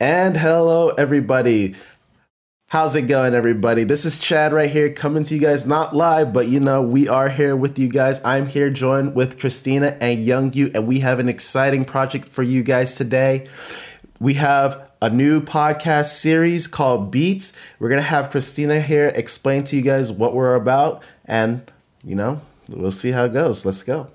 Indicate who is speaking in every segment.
Speaker 1: And hello, everybody. How's it going, everybody? This is Chad right here coming to you guys, not live, but you know, we are here with you guys. I'm here joined with Christina and Youngyu, and we have an exciting project for you guys today. We have a new podcast series called Beats. We're going to have Christina here explain to you guys what we're about, and you know, we'll see how it goes. Let's go.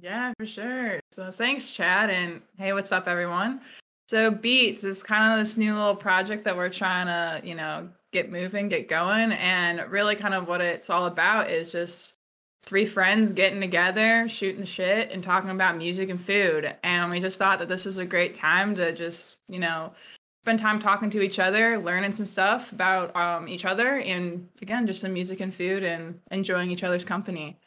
Speaker 2: Yeah, for sure. So thanks, Chad. And hey, what's up, everyone? So Beats is kind of this new little project that we're trying to, you know, get moving, get going. And really kind of what it's all about is just three friends getting together, shooting shit, and talking about music and food. And we just thought that this was a great time to just, you know, spend time talking to each other, learning some stuff about um, each other, and again, just some music and food and enjoying each other's company.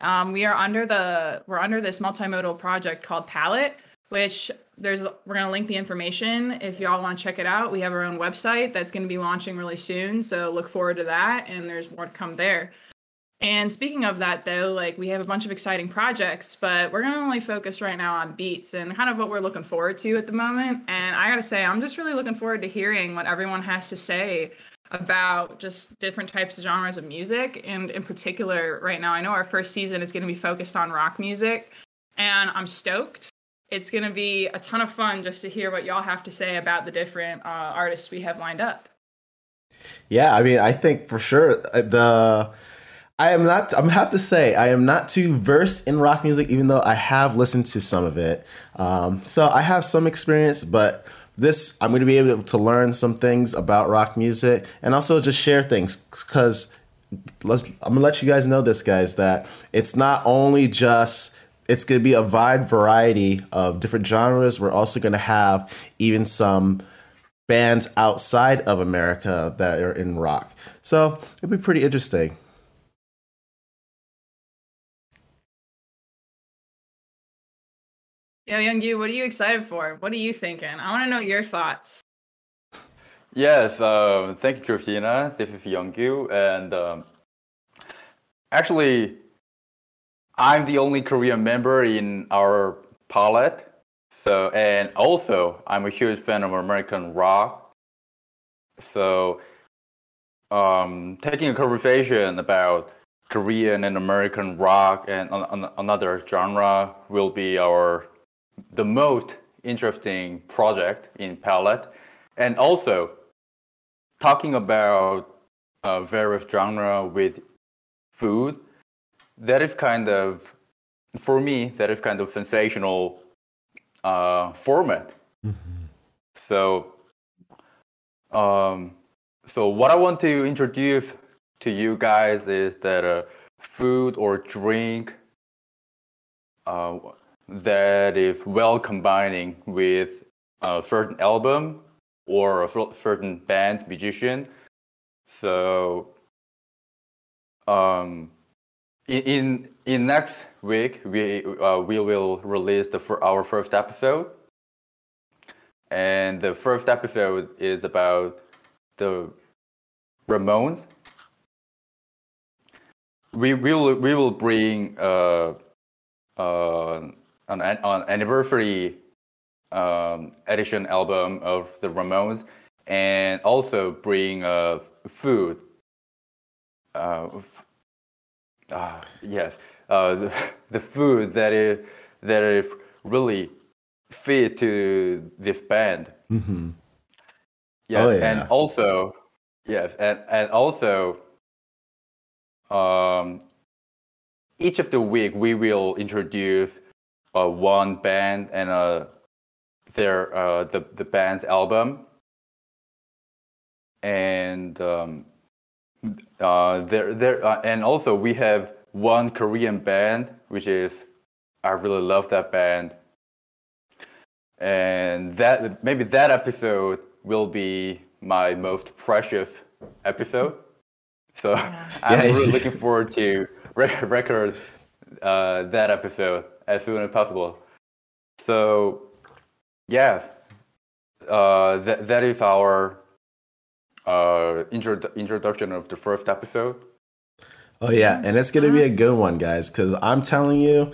Speaker 2: Um, we are under the we're under this multimodal project called Palette, which there's we're gonna link the information if y'all want to check it out. We have our own website that's gonna be launching really soon, so look forward to that. And there's more to come there. And speaking of that, though, like we have a bunch of exciting projects, but we're gonna only focus right now on beats and kind of what we're looking forward to at the moment. And I gotta say, I'm just really looking forward to hearing what everyone has to say about just different types of genres of music. And in particular, right now, I know our first season is going to be focused on rock music, and I'm stoked. It's going to be a ton of fun just to hear what y'all have to say about the different uh, artists we have lined up.
Speaker 1: Yeah, I mean, I think for sure uh, the. I am not. I'm have to say I am not too versed in rock music, even though I have listened to some of it. Um, so I have some experience, but this I'm going to be able to learn some things about rock music and also just share things because let's I'm gonna let you guys know this guys that it's not only just it's going to be a wide variety of different genres. We're also going to have even some bands outside of America that are in rock. So it'll be pretty interesting.
Speaker 2: Yo, Youngyu, what are you excited for? What are you thinking? I want to know your thoughts.
Speaker 3: Yes, um, thank you, Christina. This is Youngyu, and um, actually, I'm the only Korean member in our palette. So, and also, I'm a huge fan of American rock. So, um, taking a conversation about Korean and American rock and another genre will be our the most interesting project in Palette, and also talking about uh, various genre with food. That is kind of, for me, that is kind of sensational uh, format. Mm-hmm. So, um, so what I want to introduce to you guys is that uh, food or drink uh, that is well combining with a certain album or a certain band musician. So um, in in next week we uh, we will release the our first episode, and the first episode is about the Ramones. We will we will bring uh, uh, an, an anniversary um, edition album of the Ramones, and also bring uh, food. Uh, yes, uh, the, the food that is that is really fit to this band. Mm-hmm. Yes, oh, yeah. and also yes, and and also um, each of the week we will introduce uh, one band and uh, their uh, the the band's album, and um, uh, there there uh, and also we have one Korean band which is I really love that band, and that maybe that episode will be my most precious episode. So yeah. I'm yeah. really looking forward to record uh, that episode as soon as possible. So, yeah, uh, that that is our uh, intro- introduction of the first episode.
Speaker 1: Oh yeah, and it's gonna be a good one, guys, because I'm telling you,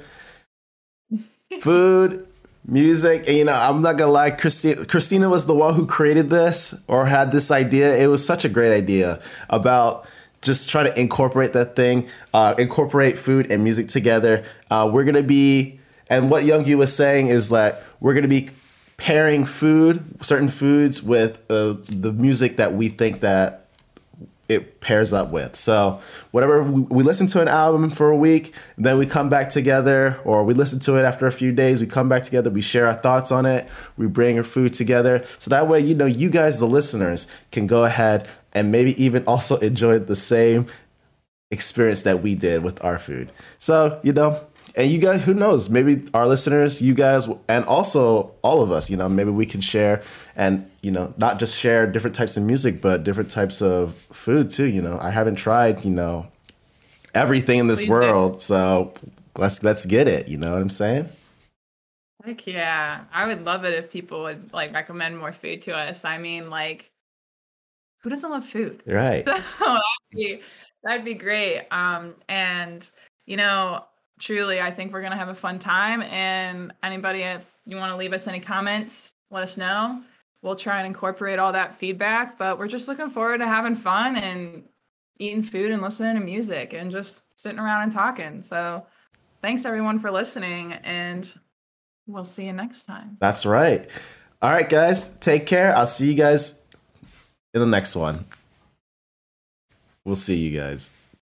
Speaker 1: food, music and you know i'm not gonna lie christina, christina was the one who created this or had this idea it was such a great idea about just try to incorporate that thing uh, incorporate food and music together uh, we're gonna be and what young was saying is that we're gonna be pairing food certain foods with uh, the music that we think that it pairs up with. So whatever we, we, listen to an album for a week, then we come back together, or we listen to it after a few days. We come back together, we share our thoughts on it, we bring our food together. So that way, you know, you guys, the listeners, can go ahead and maybe even also enjoy the same experience that we did with our food. So you know, and you guys, who knows? Maybe our listeners, you guys, and also all of us, you know, maybe we can share and, you know, not just share different types of music, but different types of food too. You know, I haven't tried, you know, everything in this Please world. Do. So let's, let's get it. You know what I'm saying?
Speaker 2: Heck yeah. I would love it if people would like recommend more food to us. I mean, like, who doesn't love food?
Speaker 1: Right.
Speaker 2: So that'd be, that'd be great. Um, and, you know, truly, I think we're going to have a fun time. And anybody, if you want to leave us any comments, let us know. We'll try and incorporate all that feedback. But we're just looking forward to having fun and eating food and listening to music and just sitting around and talking. So thanks everyone for listening. And we'll see you next time.
Speaker 1: That's right. All right, guys, take care. I'll see you guys in the next one. We'll see you guys.